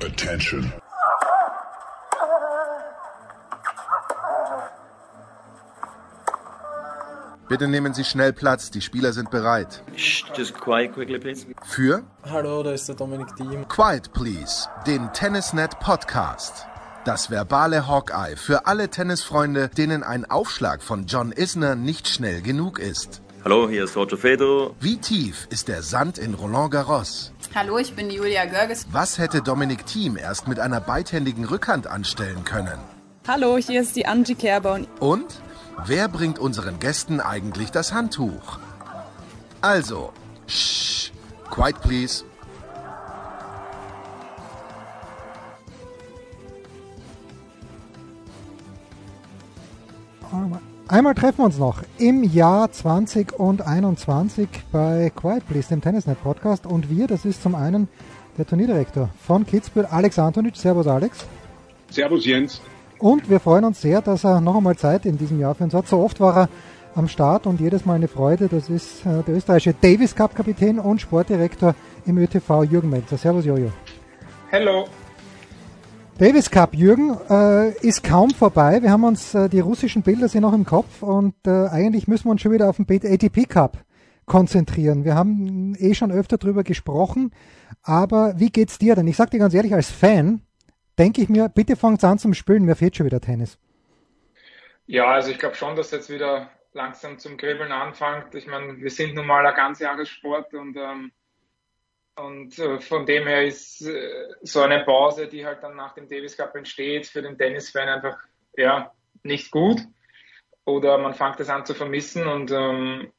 Attention. Bitte nehmen Sie schnell Platz, die Spieler sind bereit. Just quiet quickly, please. Für Hallo, da ist der Dominik Diem. Quiet Please, den Tennisnet Podcast. Das verbale Hawkeye für alle Tennisfreunde, denen ein Aufschlag von John Isner nicht schnell genug ist. Hallo, hier ist Roger Federer. Wie tief ist der Sand in Roland Garros? Hallo, ich bin Julia Görges. Was hätte Dominik Thiem erst mit einer beidhändigen Rückhand anstellen können? Hallo, hier ist die Angie Kerber. Und wer bringt unseren Gästen eigentlich das Handtuch? Also, shh, quiet please. Einmal treffen wir uns noch im Jahr 2021 bei Quiet Please, dem Tennisnet Podcast. Und wir, das ist zum einen der Turnierdirektor von Kitzbühel, Alex Antonic. Servus, Alex. Servus, Jens. Und wir freuen uns sehr, dass er noch einmal Zeit in diesem Jahr für uns hat. So oft war er am Start und jedes Mal eine Freude. Das ist äh, der österreichische Davis Cup Kapitän und Sportdirektor im ÖTV, Jürgen Melzer. Servus, Jojo. Hello. Davis Cup, Jürgen, äh, ist kaum vorbei. Wir haben uns, äh, die russischen Bilder sind noch im Kopf und äh, eigentlich müssen wir uns schon wieder auf den ATP Cup konzentrieren. Wir haben eh schon öfter drüber gesprochen, aber wie geht's dir denn? Ich sag dir ganz ehrlich, als Fan denke ich mir, bitte fangt an zum Spielen, mir fehlt schon wieder Tennis. Ja, also ich glaube schon, dass jetzt wieder langsam zum Kribbeln anfängt. Ich meine, wir sind nun mal ein Ganzjahressport und ähm, und äh, von dem her ist äh, so eine Pause, die halt dann nach dem Davis Cup entsteht, für den Tennisfan einfach ja nicht gut. Oder man fängt es an zu vermissen und ähm,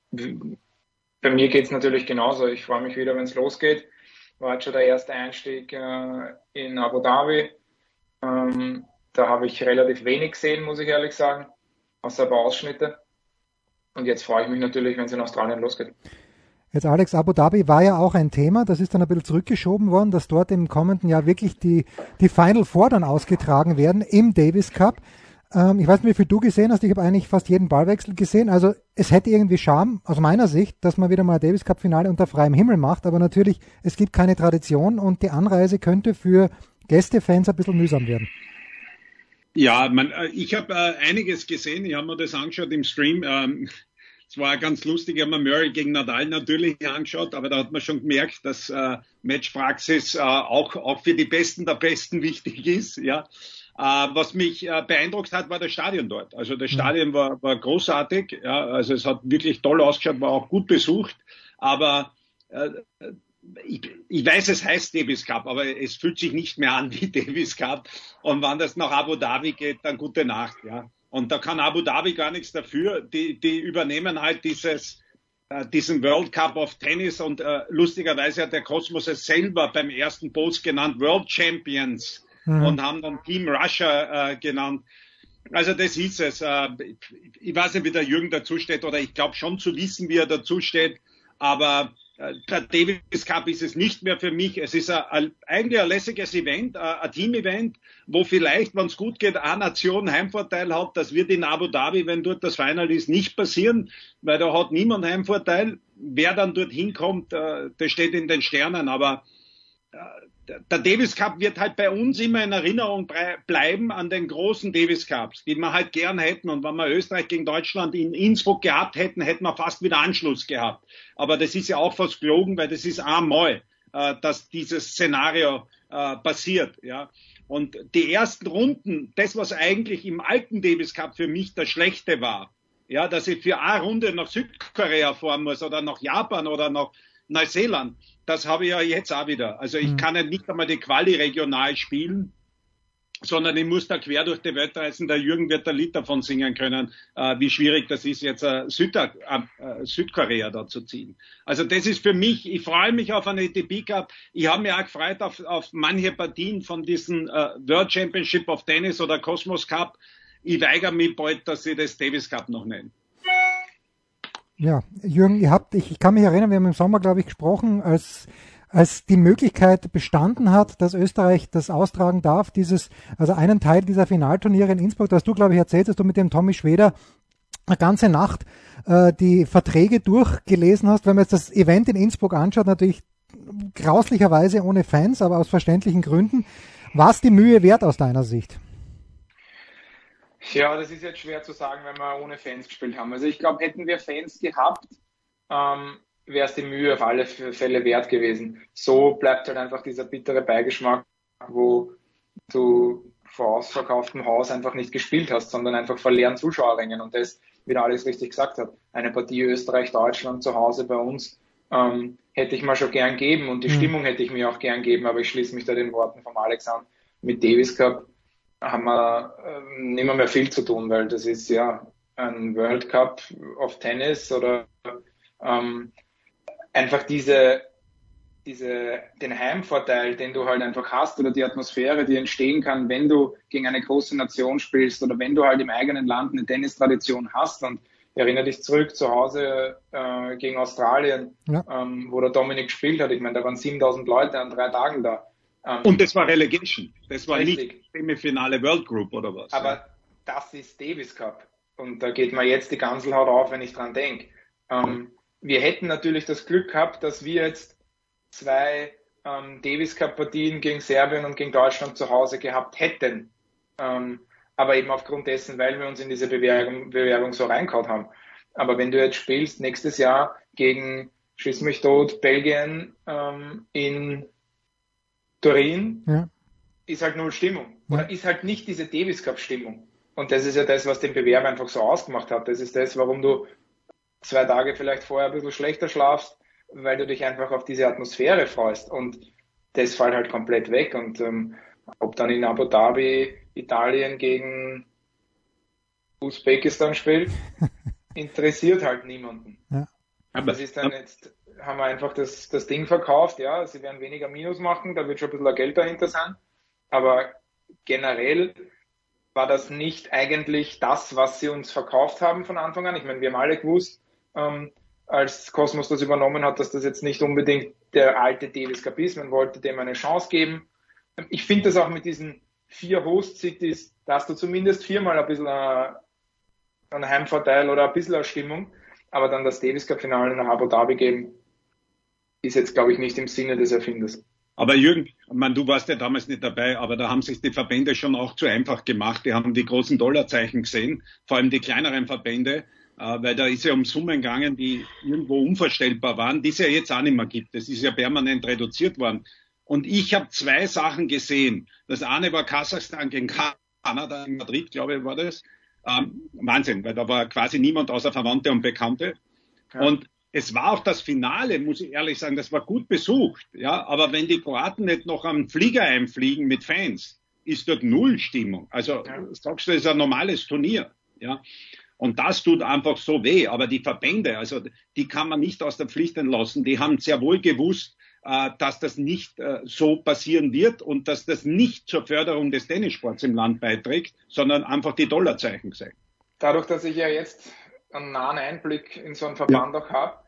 bei mir geht es natürlich genauso. Ich freue mich wieder, wenn es losgeht. War jetzt schon der erste Einstieg äh, in Abu Dhabi. Ähm, da habe ich relativ wenig gesehen, muss ich ehrlich sagen, außer ein paar Ausschnitte. Und jetzt freue ich mich natürlich, wenn es in Australien losgeht. Jetzt Alex, Abu Dhabi war ja auch ein Thema, das ist dann ein bisschen zurückgeschoben worden, dass dort im kommenden Jahr wirklich die, die Final Four dann ausgetragen werden im Davis Cup. Ähm, ich weiß nicht, wie viel du gesehen hast, ich habe eigentlich fast jeden Ballwechsel gesehen. Also es hätte irgendwie Charme aus meiner Sicht, dass man wieder mal ein Davis Cup Finale unter freiem Himmel macht, aber natürlich, es gibt keine Tradition und die Anreise könnte für Gästefans ein bisschen mühsam werden. Ja, man, ich habe äh, einiges gesehen, ich habe mir das angeschaut im Stream. Ähm, es war ganz lustig, ich habe mir Murray gegen Nadal natürlich angeschaut, aber da hat man schon gemerkt, dass äh, Matchpraxis äh, auch, auch für die Besten der Besten wichtig ist. Ja. Äh, was mich äh, beeindruckt hat, war das Stadion dort. Also das mhm. Stadion war, war großartig, ja, also es hat wirklich toll ausgeschaut, war auch gut besucht, aber äh, ich, ich weiß, es heißt Davis Cup, aber es fühlt sich nicht mehr an wie Davis Cup. Und wenn das nach Abu Dhabi geht, dann gute Nacht, ja. Und da kann Abu Dhabi gar nichts dafür. Die, die übernehmen halt dieses, äh, diesen World Cup of Tennis und äh, lustigerweise hat der Kosmos es selber beim ersten Post genannt World Champions mhm. und haben dann Team Russia äh, genannt. Also das hieß es. Äh, ich weiß nicht, wie der Jürgen dazu steht oder ich glaube schon zu wissen, wie er dazu steht, aber der Davis Cup ist es nicht mehr für mich. Es ist ein, eigentlich ein lässiges Event, ein Team-Event, wo vielleicht, wenn es gut geht, eine Nation Heimvorteil hat. Das wird in Abu Dhabi, wenn dort das Final ist, nicht passieren, weil da hat niemand Heimvorteil. Wer dann dort hinkommt, äh, das steht in den Sternen. Aber äh, der Davis Cup wird halt bei uns immer in Erinnerung bleiben an den großen Davis Cups, die wir halt gern hätten. Und wenn wir Österreich gegen Deutschland in Innsbruck gehabt hätten, hätten wir fast wieder Anschluss gehabt. Aber das ist ja auch fast gelogen, weil das ist einmal, äh, dass dieses Szenario äh, passiert. Ja. Und die ersten Runden, das was eigentlich im alten Davis Cup für mich das Schlechte war, ja, dass ich für eine Runde nach Südkorea fahren muss oder nach Japan oder nach Neuseeland, das habe ich ja jetzt auch wieder. Also ich mhm. kann ja nicht einmal die Quali regional spielen, sondern ich muss da quer durch die Welt reisen. Der Jürgen wird ein Lied davon singen können, äh, wie schwierig das ist, jetzt äh, Süda äh, Südkorea da zu ziehen. Also das ist für mich, ich freue mich auf eine ATP Cup. Ich habe mich auch gefreut auf, auf manche Partien von diesen äh, World Championship of Tennis oder Cosmos Cup. Ich weigere mich bald, dass sie das Davis Cup noch nennen. Ja, Jürgen, ihr habt, ich, ich kann mich erinnern, wir haben im Sommer, glaube ich, gesprochen, als als die Möglichkeit bestanden hat, dass Österreich das austragen darf, dieses, also einen Teil dieser Finalturniere in Innsbruck, da hast du, glaube ich, erzählt, dass du mit dem Tommy Schweder eine ganze Nacht äh, die Verträge durchgelesen hast. Wenn man jetzt das Event in Innsbruck anschaut, natürlich grauslicherweise ohne Fans, aber aus verständlichen Gründen. War es die Mühe wert aus deiner Sicht? Ja, das ist jetzt schwer zu sagen, wenn wir ohne Fans gespielt haben. Also ich glaube, hätten wir Fans gehabt, ähm, wäre es die Mühe auf alle Fälle wert gewesen. So bleibt halt einfach dieser bittere Beigeschmack, wo du vor ausverkauftem Haus einfach nicht gespielt hast, sondern einfach vor leeren Zuschauerrängen. Und das, wie der alles richtig gesagt hat, eine Partie Österreich-Deutschland zu Hause bei uns ähm, hätte ich mal schon gern geben und die mhm. Stimmung hätte ich mir auch gern geben, aber ich schließe mich da den Worten vom Alex an. Mit Davis Cup haben wir äh, nicht mehr, mehr viel zu tun, weil das ist ja ein World Cup of Tennis oder ähm, einfach diese, diese, den Heimvorteil, den du halt einfach hast oder die Atmosphäre, die entstehen kann, wenn du gegen eine große Nation spielst oder wenn du halt im eigenen Land eine Tennistradition hast und erinnere dich zurück zu Hause äh, gegen Australien, ja. ähm, wo der Dominik gespielt hat. Ich meine, da waren 7000 Leute an drei Tagen da. Ähm, und das war Relegation. Das war richtig. nicht Semifinale World Group oder was. Aber ja. das ist Davis Cup. Und da geht mir jetzt die Ganselhaut auf, wenn ich dran denke. Ähm, wir hätten natürlich das Glück gehabt, dass wir jetzt zwei ähm, Davis Cup Partien gegen Serbien und gegen Deutschland zu Hause gehabt hätten. Ähm, aber eben aufgrund dessen, weil wir uns in diese Bewerbung, Bewerbung so reingehauen haben. Aber wenn du jetzt spielst nächstes Jahr gegen Schieß mich tot Belgien ähm, in Turin, ja. ist halt null Stimmung. Oder ja. ist halt nicht diese Davis Cup Stimmung. Und das ist ja das, was den Bewerb einfach so ausgemacht hat. Das ist das, warum du zwei Tage vielleicht vorher ein bisschen schlechter schlafst, weil du dich einfach auf diese Atmosphäre freust. Und das fällt halt komplett weg. Und ähm, ob dann in Abu Dhabi Italien gegen Usbekistan spielt, interessiert halt niemanden. Ja. Aber das ist dann jetzt, haben wir einfach das, das Ding verkauft, ja, sie werden weniger Minus machen, da wird schon ein bisschen Geld dahinter sein. Aber generell war das nicht eigentlich das, was sie uns verkauft haben von Anfang an. Ich meine, wir haben alle gewusst, ähm, als Cosmos das übernommen hat, dass das jetzt nicht unbedingt der alte Davis Cup ist. Man wollte dem eine Chance geben. Ich finde das auch mit diesen vier Host-Cities, da hast du zumindest viermal ein bisschen einen Heimvorteil oder ein bisschen eine Stimmung. Aber dann das Davis Cup-Finale nach Abu Dhabi geben, ist jetzt, glaube ich, nicht im Sinne des Erfinders. Aber Jürgen, man, du warst ja damals nicht dabei, aber da haben sich die Verbände schon auch zu einfach gemacht. Die haben die großen Dollarzeichen gesehen, vor allem die kleineren Verbände, äh, weil da ist ja um Summen gegangen, die irgendwo unvorstellbar waren, die es ja jetzt auch nicht mehr gibt. Das ist ja permanent reduziert worden. Und ich habe zwei Sachen gesehen. Das eine war Kasachstan gegen Kanada in Madrid, glaube ich, war das. Ähm, Wahnsinn, weil da war quasi niemand außer Verwandte und Bekannte. Ja. Und es war auch das Finale, muss ich ehrlich sagen, das war gut besucht. Ja, aber wenn die Kroaten nicht noch am Flieger einfliegen mit Fans, ist dort null Stimmung. Also ja. sagst du, das ist ein normales Turnier. Ja. Und das tut einfach so weh. Aber die Verbände, also die kann man nicht aus der Pflicht entlassen. Die haben sehr wohl gewusst, dass das nicht äh, so passieren wird und dass das nicht zur Förderung des Tennissports im Land beiträgt, sondern einfach die Dollarzeichen zeigen. Dadurch, dass ich ja jetzt einen nahen Einblick in so einen Verband ja. auch habe,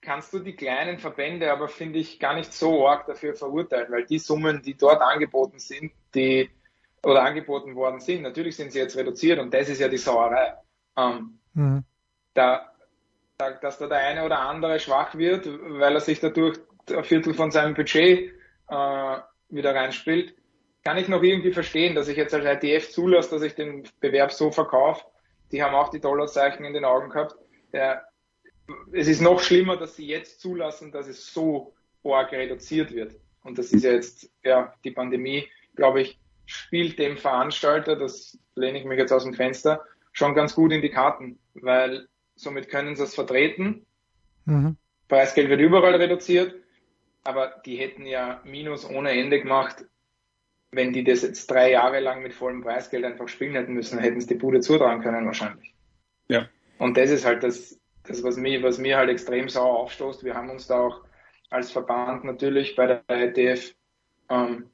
kannst du die kleinen Verbände aber, finde ich, gar nicht so arg dafür verurteilen, weil die Summen, die dort angeboten sind, die oder angeboten worden sind, natürlich sind sie jetzt reduziert und das ist ja die Sauerei. Ähm, mhm. da, da, dass da der eine oder andere schwach wird, weil er sich dadurch ein Viertel von seinem Budget äh, wieder reinspielt, kann ich noch irgendwie verstehen, dass ich jetzt als ITF zulasse, dass ich den Bewerb so verkaufe. Die haben auch die Dollarzeichen in den Augen gehabt. Der, es ist noch schlimmer, dass sie jetzt zulassen, dass es so arg reduziert wird. Und das ist ja jetzt, ja, die Pandemie, glaube ich, spielt dem Veranstalter, das lehne ich mich jetzt aus dem Fenster, schon ganz gut in die Karten, weil somit können sie es vertreten. Mhm. Preisgeld wird überall reduziert aber die hätten ja Minus ohne Ende gemacht, wenn die das jetzt drei Jahre lang mit vollem Preisgeld einfach spielen hätten müssen, hätten sie die Bude zutragen können wahrscheinlich. Ja. Und das ist halt das, das was, mir, was mir halt extrem sauer aufstoßt. Wir haben uns da auch als Verband natürlich bei der ETF ähm,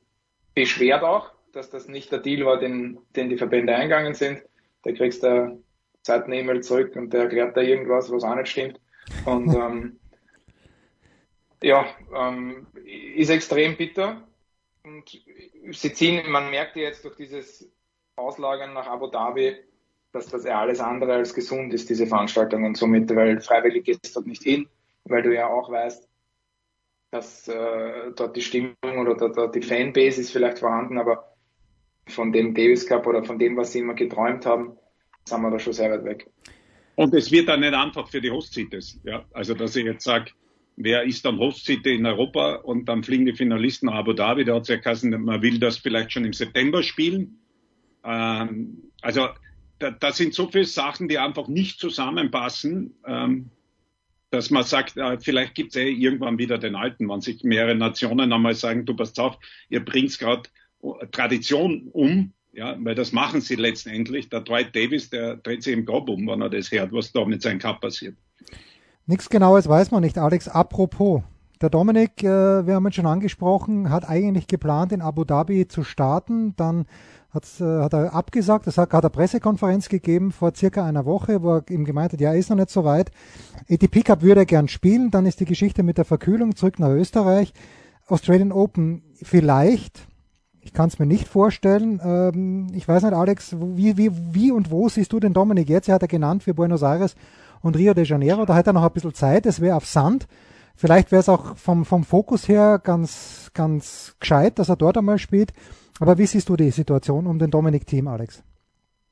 beschwert auch, dass das nicht der Deal war, den, den die Verbände eingegangen sind. Da kriegst du Zeit eine E-Mail zurück und der erklärt da irgendwas, was auch nicht stimmt. Und ähm, ja, ähm, ist extrem bitter. Und sie ziehen, man merkt jetzt durch dieses Auslagern nach Abu Dhabi, dass das ja alles andere als gesund ist, diese Veranstaltung. Und somit, weil freiwillig geht es dort nicht hin, weil du ja auch weißt, dass äh, dort die Stimmung oder dort die Fanbase ist vielleicht vorhanden, aber von dem Davis Cup oder von dem, was sie immer geträumt haben, sind wir da schon sehr weit weg. Und es wird dann nicht einfach für die Host-Cities. Ja? Also, dass ich jetzt sage, wer ist dann Host-City in Europa und dann fliegen die Finalisten nach Abu Dhabi. Da hat es ja geheißen, man will das vielleicht schon im September spielen. Ähm, also, da, da, sind so viele Sachen, die einfach nicht zusammenpassen, ähm, dass man sagt, äh, vielleicht gibt es eh irgendwann wieder den alten, wenn sich mehrere Nationen einmal sagen, du passt auf, ihr bringt gerade Tradition um, ja, weil das machen sie letztendlich. Der Dwight Davis, der dreht sich im Grab um, wenn er das hört, was da mit seinem Cup passiert. Nichts Genaues weiß man nicht, Alex. Apropos, der Dominik, äh, wir haben ihn schon angesprochen, hat eigentlich geplant, in Abu Dhabi zu starten. Dann äh, hat er abgesagt. Das hat, hat er Pressekonferenz gegeben vor circa einer Woche, wo er ihm gemeint hat, ja, ist noch nicht so weit. ATP Cup würde er gern spielen. Dann ist die Geschichte mit der Verkühlung zurück nach Österreich. Australian Open vielleicht. Ich kann es mir nicht vorstellen. Ähm, ich weiß nicht, Alex, wie, wie, wie und wo siehst du den Dominik jetzt? Er hat er genannt für Buenos Aires und Rio de Janeiro. Da hat er noch ein bisschen Zeit. Es wäre auf Sand. Vielleicht wäre es auch vom, vom Fokus her ganz, ganz gescheit, dass er dort einmal spielt. Aber wie siehst du die Situation um den Dominik-Team, Alex?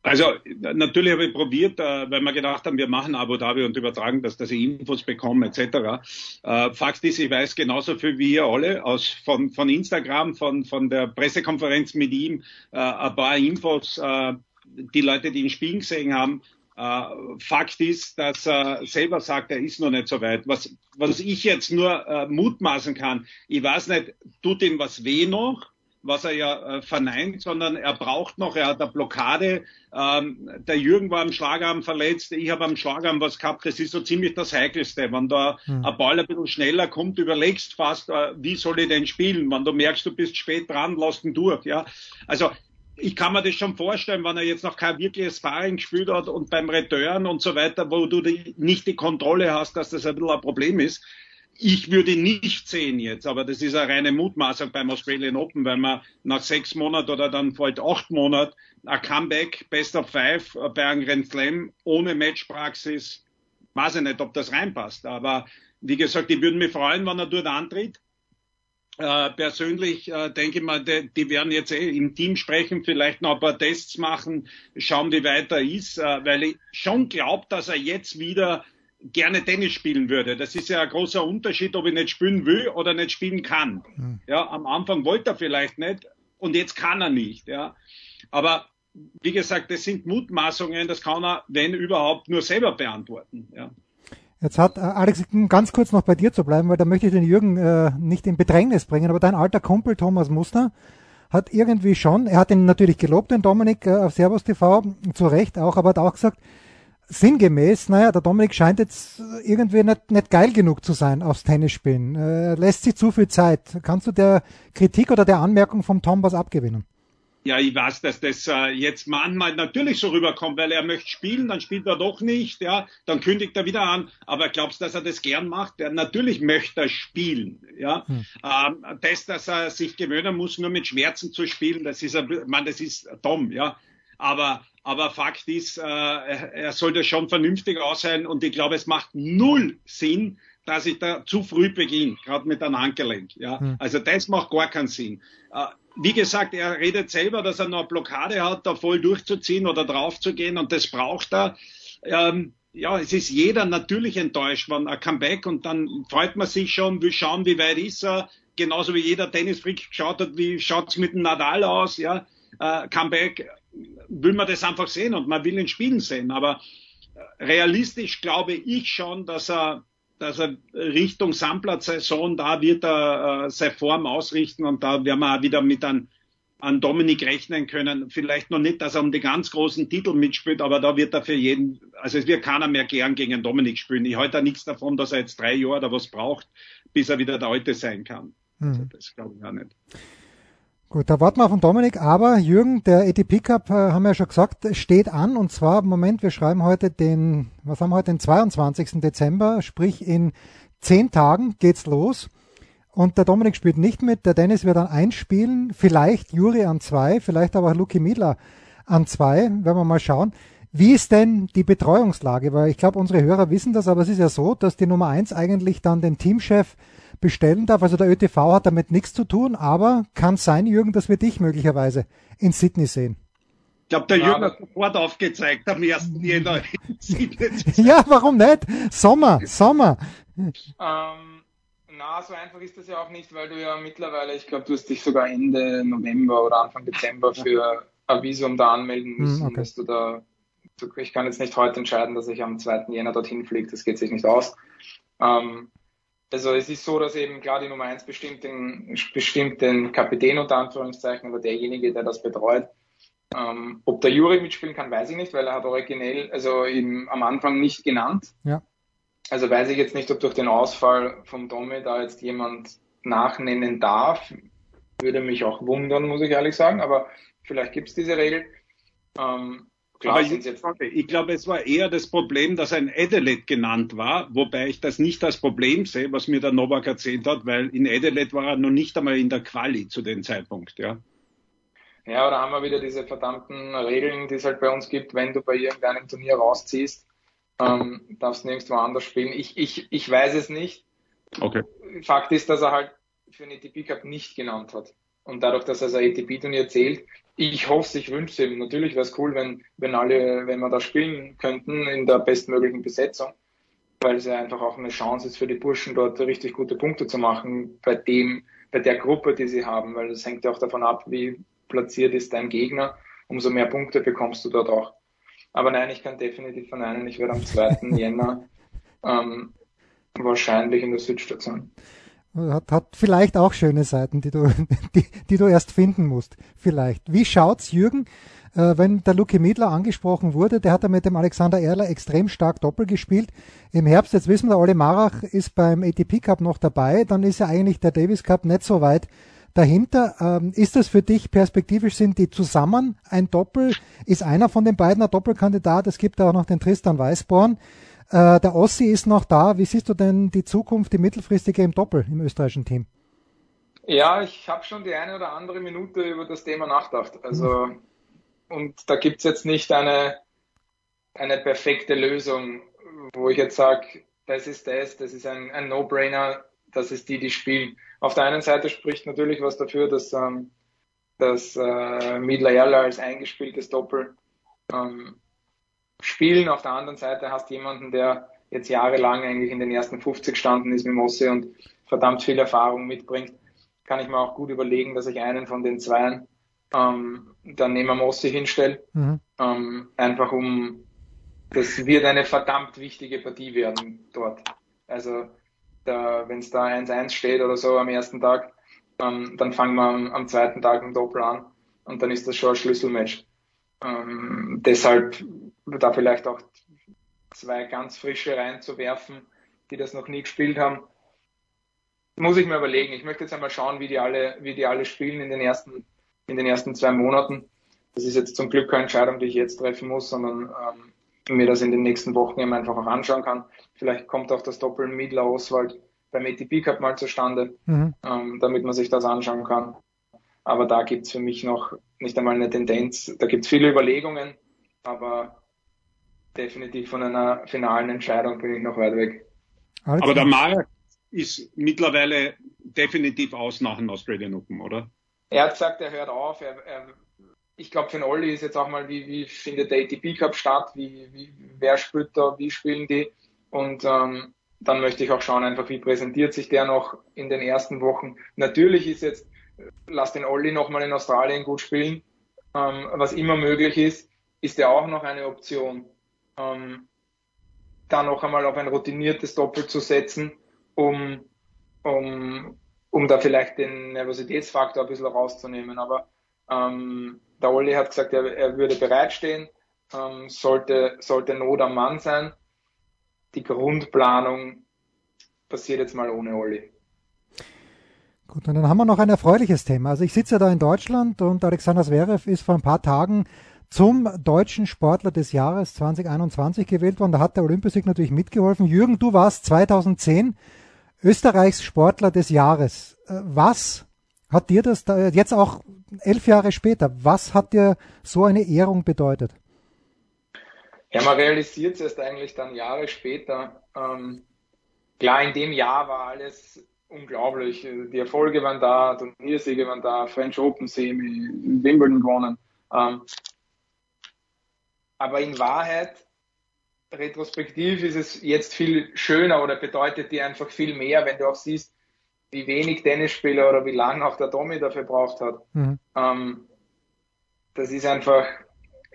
Also natürlich habe ich probiert, äh, weil wir gedacht haben, wir machen Abu Dhabi und übertragen das, dass ich Infos bekomme etc. Äh, Fakt ist, ich weiß genauso viel wie ihr alle aus von, von Instagram, von, von der Pressekonferenz mit ihm, äh, ein paar Infos, äh, die Leute, die ihn spielen gesehen haben. Äh, Fakt ist, dass er selber sagt, er ist noch nicht so weit. Was, was ich jetzt nur äh, mutmaßen kann, ich weiß nicht, tut ihm was weh noch? was er ja äh, verneint, sondern er braucht noch, er hat eine Blockade. Ähm, der Jürgen war am Schlagarm verletzt, ich habe am Schlagarm was gehabt. Das ist so ziemlich das Heikelste. Wenn da hm. ein Ball ein bisschen schneller kommt, überlegst fast, äh, wie soll ich denn spielen? Wenn du merkst, du bist spät dran, lass ihn durch. Ja, Also ich kann mir das schon vorstellen, wenn er jetzt noch kein wirkliches Sparring gespielt hat und beim Return und so weiter, wo du die, nicht die Kontrolle hast, dass das ein bisschen ein Problem ist ich würde nicht sehen jetzt, aber das ist eine reine Mutmaßung beim Australian Open, weil man nach sechs Monaten oder dann bald acht Monaten ein Comeback, Best of Five bei einem Grand Slam ohne Matchpraxis, weiß ich nicht, ob das reinpasst. Aber wie gesagt, ich würde mich freuen, wenn er dort antritt. Äh, persönlich äh, denke ich mal, die, die, werden jetzt eh im Team sprechen, vielleicht noch ein paar Tests machen, schauen, wie weit er ist, äh, weil ich schon glaube, dass er jetzt wieder gerne Tennis spielen würde. Das ist ja ein großer Unterschied, ob ich nicht spielen will oder nicht spielen kann. Mhm. Ja, am Anfang wollte er vielleicht nicht und jetzt kann er nicht. Ja, aber wie gesagt, das sind Mutmaßungen, das kann er, wenn überhaupt, nur selber beantworten. Ja. Jetzt hat äh, Alex, ganz kurz noch bei dir zu bleiben, weil da möchte ich den Jürgen äh, nicht in Bedrängnis bringen, aber dein alter Kumpel Thomas Muster hat irgendwie schon, er hat ihn natürlich gelobt, den Dominik äh, auf Servus TV, zu Recht auch, aber hat auch gesagt, sinngemäß, naja, der Dominik scheint jetzt irgendwie nicht, nicht geil genug zu sein aufs Tennisspielen. Er lässt sich zu viel Zeit. Kannst du der Kritik oder der Anmerkung vom Tom was abgewinnen? Ja, ich weiß, dass das äh, jetzt manchmal natürlich so rüberkommt, weil er möchte spielen, dann spielt er doch nicht, ja, dann kündigt er wieder an. Aber glaubst du, dass er das gern macht? Ja, natürlich möchte er spielen, ja. Hm. Ähm, das, dass er sich gewöhnen muss, nur mit Schmerzen zu spielen, das ist, man, das ist dumm, ja. Aber aber Fakt ist, äh, er sollte schon vernünftig aussehen und ich glaube, es macht null Sinn, dass ich da zu früh beginne, gerade mit einem Handgelenk. Ja? Hm. Also das macht gar keinen Sinn. Äh, wie gesagt, er redet selber, dass er noch eine Blockade hat, da voll durchzuziehen oder draufzugehen und das braucht er. Ähm, ja, es ist jeder natürlich enttäuscht, wenn er Comeback und dann freut man sich schon, will schauen, wie weit ist er. Genauso wie jeder Tennisfreak geschaut hat, wie schaut's mit dem Nadal aus, ja. Äh, Comeback will man das einfach sehen und man will ihn spielen sehen. Aber realistisch glaube ich schon, dass er, dass er Richtung Sandplatzsaison, da wird er äh, seine Form ausrichten und da werden wir auch wieder mit einem an Dominik rechnen können. Vielleicht noch nicht, dass er um die ganz großen Titel mitspielt, aber da wird er für jeden, also es wird keiner mehr gern gegen Dominik spielen. Ich halte da nichts davon, dass er jetzt drei Jahre oder was braucht, bis er wieder der Alte sein kann. Mhm. Also das glaube ich auch nicht. Gut, da warten wir auf den Dominik, aber Jürgen, der ATP Cup, äh, haben wir ja schon gesagt, steht an und zwar, Moment, wir schreiben heute den, was haben wir heute, den 22. Dezember, sprich in zehn Tagen geht's los und der Dominik spielt nicht mit, der Dennis wird dann einspielen, vielleicht Juri an zwei, vielleicht aber auch Luki Miedler an zwei, werden wir mal schauen. Wie ist denn die Betreuungslage? Weil ich glaube, unsere Hörer wissen das, aber es ist ja so, dass die Nummer eins eigentlich dann den Teamchef bestellen darf. Also der ÖTV hat damit nichts zu tun, aber kann sein, Jürgen, dass wir dich möglicherweise in Sydney sehen. Ich glaube, der Jürgen hat sofort aufgezeigt am 1. Jänner. ja, warum nicht? Sommer, Sommer. Ähm, na, so einfach ist das ja auch nicht, weil du ja mittlerweile, ich glaube, du hast dich sogar Ende November oder Anfang Dezember für ein Visum da anmelden müssen, hm, okay. dass du da, ich kann jetzt nicht heute entscheiden, dass ich am 2. Jänner dorthin fliege, das geht sich nicht aus. Ähm, also es ist so, dass eben klar die Nummer 1 bestimmt den, bestimmt den Kapitän unter Anführungszeichen oder derjenige, der das betreut. Ähm, ob der Juri mitspielen kann, weiß ich nicht, weil er hat originell, also eben am Anfang nicht genannt. Ja. Also weiß ich jetzt nicht, ob durch den Ausfall vom Domi da jetzt jemand nachnennen darf. Würde mich auch wundern, muss ich ehrlich sagen, aber vielleicht gibt es diese Regel. Ähm, klar, aber ich, ich glaube, es war eher das Problem, dass ein Adelaide genannt war, wobei ich das nicht als Problem sehe, was mir der Novak erzählt hat, weil in Adelaide war er noch nicht einmal in der Quali zu dem Zeitpunkt, ja. Ja, da haben wir wieder diese verdammten Regeln, die es halt bei uns gibt, wenn du bei irgendeinem Turnier rausziehst, ähm, darfst nirgendwo anders spielen. Ich, ich, ich weiß es nicht. Okay. Fakt ist, dass er halt für den ATP Cup nicht genannt hat. Und dadurch, dass er sein ATP-Turnier zählt, ich hoffe, ich wünsche ihm. Natürlich wäre es cool, wenn, wenn alle, wenn wir da spielen könnten in der bestmöglichen Besetzung, weil es ja einfach auch eine Chance ist für die Burschen dort richtig gute Punkte zu machen bei dem, bei der Gruppe, die sie haben, weil das hängt ja auch davon ab, wie platziert ist dein Gegner, umso mehr Punkte bekommst du dort auch. Aber nein, ich kann definitiv verneinen, ich werde am 2. Jänner ähm, wahrscheinlich in der Südstation. Hat, hat vielleicht auch schöne Seiten, die du, die, die du erst finden musst. Vielleicht. Wie schaut's, Jürgen, äh, wenn der Luki Miedler angesprochen wurde? Der hat ja mit dem Alexander Erler extrem stark Doppel gespielt. Im Herbst, jetzt wissen wir, Ole Marach ist beim ATP Cup noch dabei. Dann ist ja eigentlich der Davis Cup nicht so weit dahinter. Ähm, ist das für dich perspektivisch, sind die zusammen ein Doppel? Ist einer von den beiden ein Doppelkandidat? Es gibt auch noch den Tristan Weißborn. Äh, der Ossi ist noch da. Wie siehst du denn die Zukunft, die mittelfristige im Doppel im österreichischen Team? Ja, ich habe schon die eine oder andere Minute über das Thema nachgedacht. Also, mhm. und da gibt's jetzt nicht eine, eine perfekte Lösung, wo ich jetzt sage, das ist das, das ist ein, ein No-Brainer, das ist die, die spielen. Auf der einen Seite spricht natürlich was dafür, dass, ähm, dass äh, Midler Erler als eingespieltes Doppel ähm, spielen. Auf der anderen Seite hast du jemanden, der jetzt jahrelang eigentlich in den ersten 50 standen ist mit Mosse und verdammt viel Erfahrung mitbringt, kann ich mir auch gut überlegen, dass ich einen von den Zweien ähm, dann neben Mosse hinstelle. Mhm. Ähm, einfach um, das wird eine verdammt wichtige Partie werden dort. Also wenn es da 1-1 steht oder so am ersten Tag, ähm, dann fangen wir am, am, zweiten Tag im Doppel an und dann ist das schon ein Schlüsselmatch. Ähm, deshalb da vielleicht auch zwei ganz frische reinzuwerfen, die das noch nie gespielt haben. Muss ich mir überlegen. Ich möchte jetzt einmal schauen, wie die alle, wie die alle spielen in den ersten, in den ersten zwei Monaten. Das ist jetzt zum Glück keine Entscheidung, die ich jetzt treffen muss, sondern ähm, mir das in den nächsten Wochen eben einfach auch anschauen kann. Vielleicht kommt auch das Doppel Miedler Oswald beim ATP Cup mal zustande, mhm. ähm, damit man sich das anschauen kann. Aber da gibt es für mich noch nicht einmal eine Tendenz. Da gibt es viele Überlegungen, aber definitiv von einer finalen Entscheidung bin ich noch weit weg. Aber der Marek ist mittlerweile definitiv aus nach dem Australian Open, oder? Er hat gesagt, er hört auf, er, er ich glaube, für den Olli ist jetzt auch mal, wie, wie findet der ATP Cup statt, wie, wie, wer spielt da, wie spielen die und ähm, dann möchte ich auch schauen, einfach wie präsentiert sich der noch in den ersten Wochen. Natürlich ist jetzt, lass den Olli nochmal in Australien gut spielen, ähm, was immer möglich ist, ist ja auch noch eine Option, ähm, da noch einmal auf ein routiniertes Doppel zu setzen, um, um, um da vielleicht den Nervositätsfaktor ein bisschen rauszunehmen. Aber ähm, der Olli hat gesagt, er, er würde bereitstehen, ähm, sollte, sollte Not am Mann sein. Die Grundplanung passiert jetzt mal ohne Olli. Gut, und dann haben wir noch ein erfreuliches Thema. Also ich sitze da in Deutschland und Alexander Zverev ist vor ein paar Tagen zum deutschen Sportler des Jahres 2021 gewählt worden. Da hat der Olympiasieg natürlich mitgeholfen. Jürgen, du warst 2010 Österreichs Sportler des Jahres. Äh, was hat dir das da, jetzt auch elf Jahre später, was hat dir so eine Ehrung bedeutet? Ja, man realisiert es erst eigentlich dann Jahre später. Ähm, klar, in dem Jahr war alles unglaublich. Die Erfolge waren da, Turniersiege waren da, French Open Semi, Wimbledon gewonnen. Ähm, aber in Wahrheit, retrospektiv ist es jetzt viel schöner oder bedeutet dir einfach viel mehr, wenn du auch siehst, wie wenig Tennisspieler oder wie lange auch der Tommy dafür braucht hat. Mhm. Ähm, das ist einfach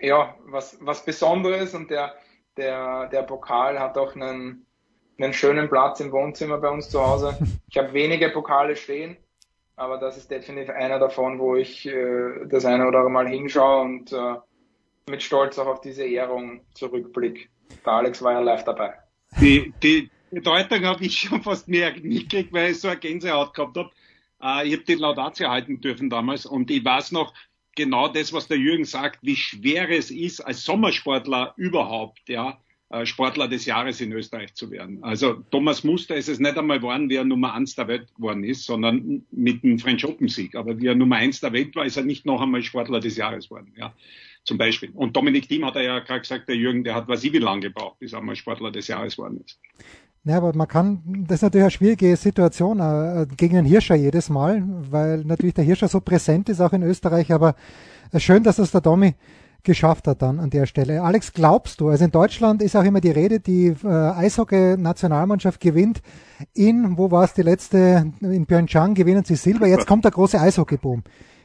ja was, was Besonderes und der, der, der Pokal hat auch einen, einen schönen Platz im Wohnzimmer bei uns zu Hause. Ich habe wenige Pokale stehen, aber das ist definitiv einer davon, wo ich äh, das eine oder andere Mal hinschaue und äh, mit Stolz auch auf diese Ehrung zurückblicke. Der Alex war ja live dabei. Die, die Bedeutung habe ich schon fast mehr mitgekriegt, weil ich so eine Gänsehaut gehabt habe. Äh, ich habe die Laudatio halten dürfen damals und ich weiß noch, genau das, was der Jürgen sagt, wie schwer es ist, als Sommersportler überhaupt, ja, Sportler des Jahres in Österreich zu werden. Also Thomas Muster ist es nicht einmal geworden, wie er Nummer eins der Welt geworden ist, sondern mit dem French Open Sieg. Aber wie er Nummer eins der Welt war, ist er nicht noch einmal Sportler des Jahres geworden. Ja, zum Beispiel. Und Dominik Thiem hat er ja gerade gesagt, der Jürgen, der hat was wie lange gebraucht, bis er einmal Sportler des Jahres geworden ist. Ja, aber man kann, das ist natürlich eine schwierige Situation äh, gegen den Hirscher jedes Mal, weil natürlich der Hirscher so präsent ist auch in Österreich, aber äh, schön, dass das der Domi geschafft hat dann an der Stelle. Alex, glaubst du, also in Deutschland ist auch immer die Rede, die äh, Eishockey-Nationalmannschaft gewinnt in, wo war es die letzte, in Pyeongchang gewinnen sie Silber, jetzt kommt der große Eishockey-Boom.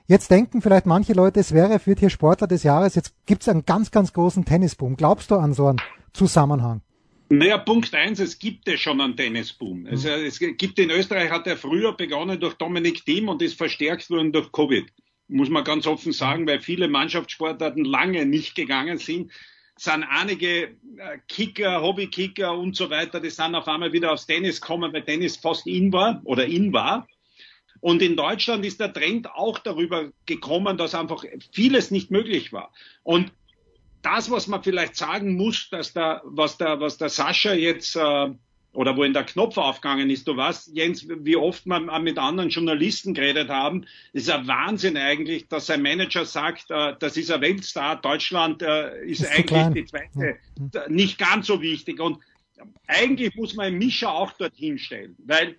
Jetzt denken vielleicht manche Leute, es wäre, für hier Sportler des Jahres, jetzt gibt es einen ganz, ganz großen Tennisboom. Glaubst du an so einen Zusammenhang? Naja, Punkt eins, es gibt ja schon einen Tennisboom. Also es gibt in Österreich, hat er früher begonnen durch Dominik Thiem und ist verstärkt worden durch Covid muss man ganz offen sagen, weil viele Mannschaftssportarten lange nicht gegangen sind, sind einige äh, Kicker, Hobbykicker und so weiter, die sind auf einmal wieder aufs Tennis gekommen, weil Tennis fast in war oder in war. Und in Deutschland ist der Trend auch darüber gekommen, dass einfach vieles nicht möglich war. Und das, was man vielleicht sagen muss, dass da, was der, was der Sascha jetzt äh, oder wo in der Knopf aufgegangen ist. Du weißt, Jens, wie oft wir mit anderen Journalisten geredet haben. Ist ein Wahnsinn eigentlich, dass ein Manager sagt, äh, das ist ein Weltstar, Deutschland äh, ist, ist eigentlich die zweite, ja. nicht ganz so wichtig. Und eigentlich muss man Mischer auch dorthin stellen, weil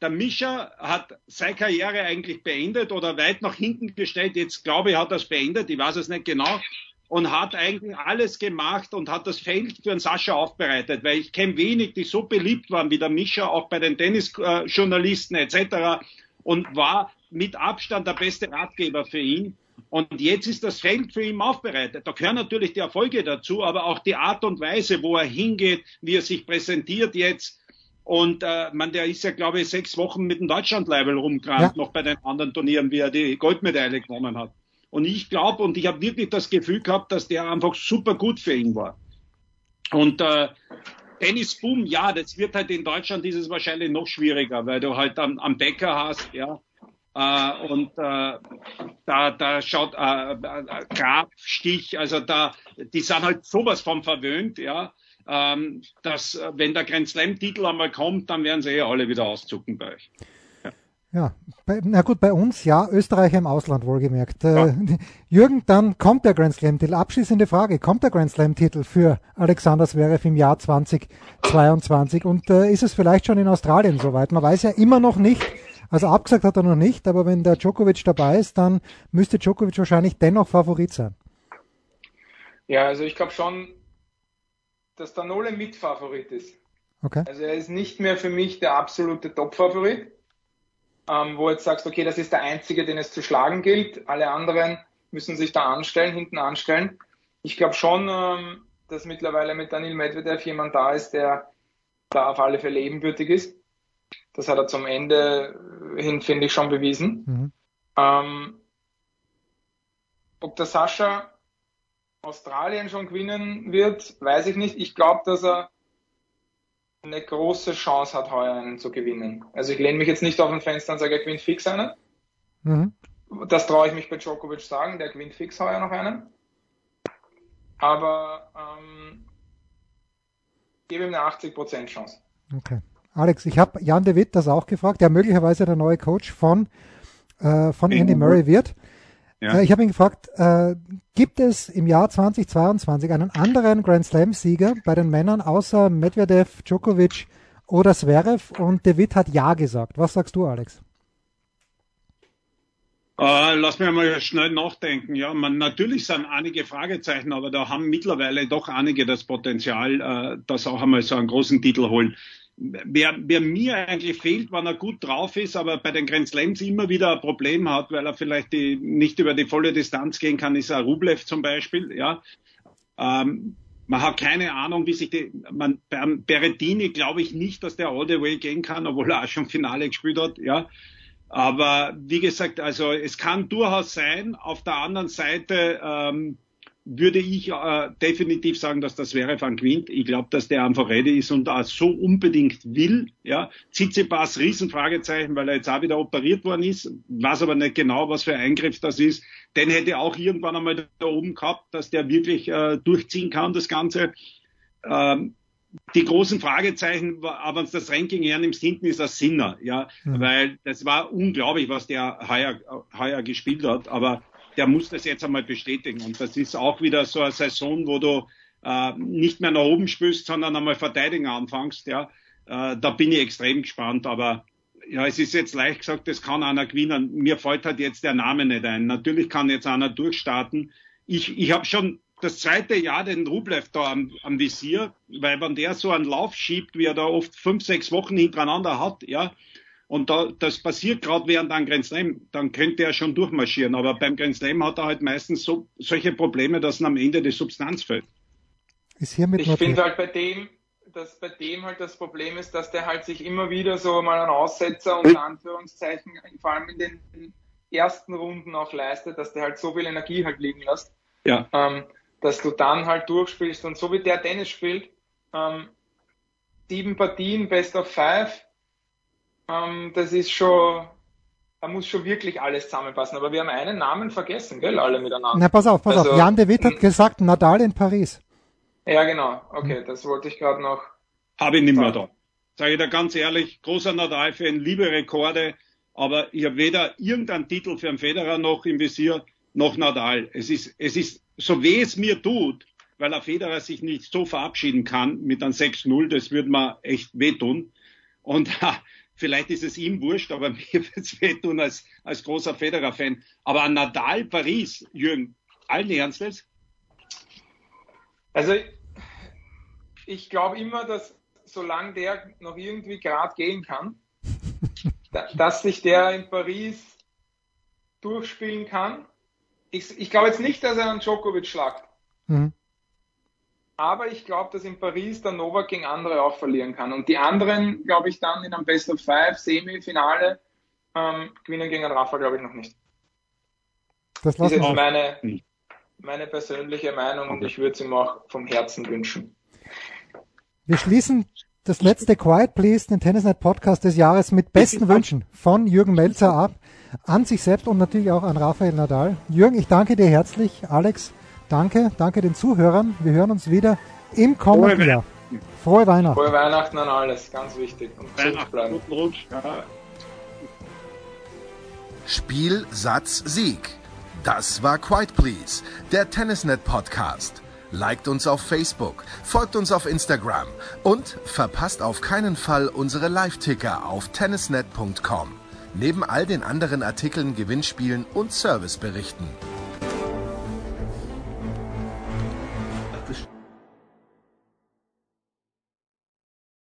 der Mischer hat seine Karriere eigentlich beendet oder weit nach hinten gestellt. Jetzt glaube ich, hat er es beendet. Ich weiß es nicht genau und hat eigentlich alles gemacht und hat das Feld für einen Sascha aufbereitet, weil ich kenne wenig, die so beliebt waren wie der Mischa, auch bei den Tennisjournalisten etc. und war mit Abstand der beste Ratgeber für ihn. Und jetzt ist das Feld für ihn aufbereitet. Da gehören natürlich die Erfolge dazu, aber auch die Art und Weise, wo er hingeht, wie er sich präsentiert jetzt. Und äh, man, der ist ja, glaube ich, sechs Wochen mit dem Deutschland-Level rumgerannt, ja. noch bei den anderen Turnieren, wie er die Goldmedaille gewonnen hat. Und ich glaube, und ich habe wirklich das Gefühl gehabt, dass der einfach super gut für ihn war. Und äh, Dennis Boom, ja, das wird halt in Deutschland ist es wahrscheinlich noch schwieriger, weil du halt am, am Bäcker hast, ja. Äh, und äh, da, da schaut äh, äh Grab, Stich, also da, die sind halt sowas von verwöhnt, ja. Ähm, dass äh, wenn der Grand Slam-Titel einmal kommt, dann werden sie eh alle wieder auszucken bei euch. Ja, bei, na gut, bei uns ja, Österreicher im Ausland wohlgemerkt. Äh, ja. Jürgen, dann kommt der Grand Slam-Titel. Abschließende Frage, kommt der Grand Slam-Titel für Alexander Zverev im Jahr 2022 und äh, ist es vielleicht schon in Australien soweit? Man weiß ja immer noch nicht, also abgesagt hat er noch nicht, aber wenn der Djokovic dabei ist, dann müsste Djokovic wahrscheinlich dennoch Favorit sein. Ja, also ich glaube schon, dass der Nole Mitfavorit ist. Okay. Also er ist nicht mehr für mich der absolute Top-Favorit ähm, wo jetzt sagst, okay, das ist der einzige, den es zu schlagen gilt. Alle anderen müssen sich da anstellen, hinten anstellen. Ich glaube schon, ähm, dass mittlerweile mit Daniel Medvedev jemand da ist, der da auf alle Fälle ebenbürtig ist. Das hat er zum Ende hin, finde ich, schon bewiesen. Mhm. Ähm, ob der Sascha Australien schon gewinnen wird, weiß ich nicht. Ich glaube, dass er eine große Chance hat, heuer einen zu gewinnen. Also ich lehne mich jetzt nicht auf ein Fenster und sage, er gewinnt fix einen. Mhm. Das traue ich mich bei Djokovic sagen, der gewinnt fix heuer noch einen. Aber ähm, gebe ihm eine 80% Chance. Okay. Alex, ich habe Jan de Witt das auch gefragt, der möglicherweise der neue Coach von, äh, von Andy Murray wird. Ja. Äh, ich habe ihn gefragt, äh, gibt es im Jahr 2022 einen anderen Grand Slam-Sieger bei den Männern außer Medvedev, Djokovic oder Zverev und David hat Ja gesagt. Was sagst du, Alex? Äh, lass mich mal schnell nachdenken. Ja, man, natürlich sind einige Fragezeichen, aber da haben mittlerweile doch einige das Potenzial, äh, dass auch einmal so einen großen Titel holen. Wer, wer mir eigentlich fehlt, wenn er gut drauf ist, aber bei den Grand Slams immer wieder ein Problem hat, weil er vielleicht die, nicht über die volle Distanz gehen kann, ist Rublev zum Beispiel. Ja, ähm, man hat keine Ahnung, wie sich die, man, Berettini glaube ich nicht, dass der all the way gehen kann, obwohl er auch schon Finale gespielt hat. Ja, aber wie gesagt, also es kann durchaus sein. Auf der anderen Seite ähm, würde ich äh, definitiv sagen, dass das wäre Van Quint. Ich glaube, dass der einfach ready ist und auch so unbedingt will. Ja, Tsitsipas Riesenfragezeichen, weil er jetzt auch wieder operiert worden ist. Weiß aber nicht genau, was für ein Eingriff das ist. Den hätte auch irgendwann einmal da oben gehabt, dass der wirklich äh, durchziehen kann, das Ganze. Ähm, die großen Fragezeichen, aber wenn das Ranking hernimmt, hinten ist das Sinner, ja, mhm. weil das war unglaublich, was der heuer, heuer gespielt hat, aber der muss das jetzt einmal bestätigen und das ist auch wieder so eine Saison, wo du äh, nicht mehr nach oben spielst, sondern einmal verteidigen anfängst, ja, äh, da bin ich extrem gespannt, aber ja, es ist jetzt leicht gesagt, das kann einer gewinnen. Mir fällt halt jetzt der Name nicht ein. Natürlich kann jetzt einer durchstarten. Ich, ich habe schon das zweite Jahr den Rublev da am, am Visier, weil wenn der so einen Lauf schiebt, wie er da oft fünf, sechs Wochen hintereinander hat, ja, und da, das passiert gerade während einem Grand Slam, dann könnte er schon durchmarschieren. Aber beim Grand Slam hat er halt meistens so, solche Probleme, dass ihm am Ende die Substanz fällt. Ist hiermit ich finde halt bei dem, dass bei dem halt das Problem ist, dass der halt sich immer wieder so mal einen Aussetzer unter Anführungszeichen, vor allem in den ersten Runden auch leistet, dass der halt so viel Energie halt liegen lässt. Ja. Ähm, dass du dann halt durchspielst und so wie der Tennis spielt, ähm, sieben Partien, Best of Five, ähm, das ist schon, da muss schon wirklich alles zusammenpassen. Aber wir haben einen Namen vergessen, gell, alle miteinander. Na, pass auf, pass also, auf. Jan de Witt hat gesagt, Nadal in Paris. Ja, genau. Okay, das wollte ich gerade noch. Habe ich nicht mehr da. Sage ich dir ganz ehrlich, großer Nadal-Fan, liebe Rekorde, aber ich habe weder irgendeinen Titel für einen Federer noch im Visier, noch Nadal. Es ist, es ist so weh es mir tut, weil der Federer sich nicht so verabschieden kann mit einem 6-0, das würde mir echt wehtun. Und äh, vielleicht ist es ihm wurscht, aber mir wird es wehtun als, als großer Federer-Fan. Aber an Nadal Paris, Jürgen, allen Ernstes? Also ich glaube immer, dass solange der noch irgendwie gerade gehen kann, dass sich der in Paris durchspielen kann ich, ich glaube jetzt nicht, dass er einen Djokovic schlagt. Mhm. Aber ich glaube, dass in Paris der Novak gegen andere auch verlieren kann. Und die anderen, glaube ich, dann in einem Best of Five Semifinale ähm, gewinnen gegen Rafa, glaube ich, noch nicht. Das, das ist jetzt meine, meine persönliche Meinung und ich würde es ihm auch vom Herzen wünschen. Wir schließen das letzte Quiet Please, den Tennisnet Podcast des Jahres mit besten Wünschen von Jürgen Melzer ab an sich selbst und natürlich auch an Rafael Nadal. Jürgen, ich danke dir herzlich. Alex, danke. Danke den Zuhörern. Wir hören uns wieder im kommenden Jahr. Frohe Weihnachten. Frohe Weihnachten an alles, ganz wichtig. Und gesund bleiben. Guten Rutsch. Ja. Spiel, Satz, Sieg. Das war Quiet Please, der Tennisnet Podcast. Liked uns auf Facebook, folgt uns auf Instagram und verpasst auf keinen Fall unsere Live-Ticker auf tennisnet.com. Neben all den anderen Artikeln, Gewinnspielen und Serviceberichten.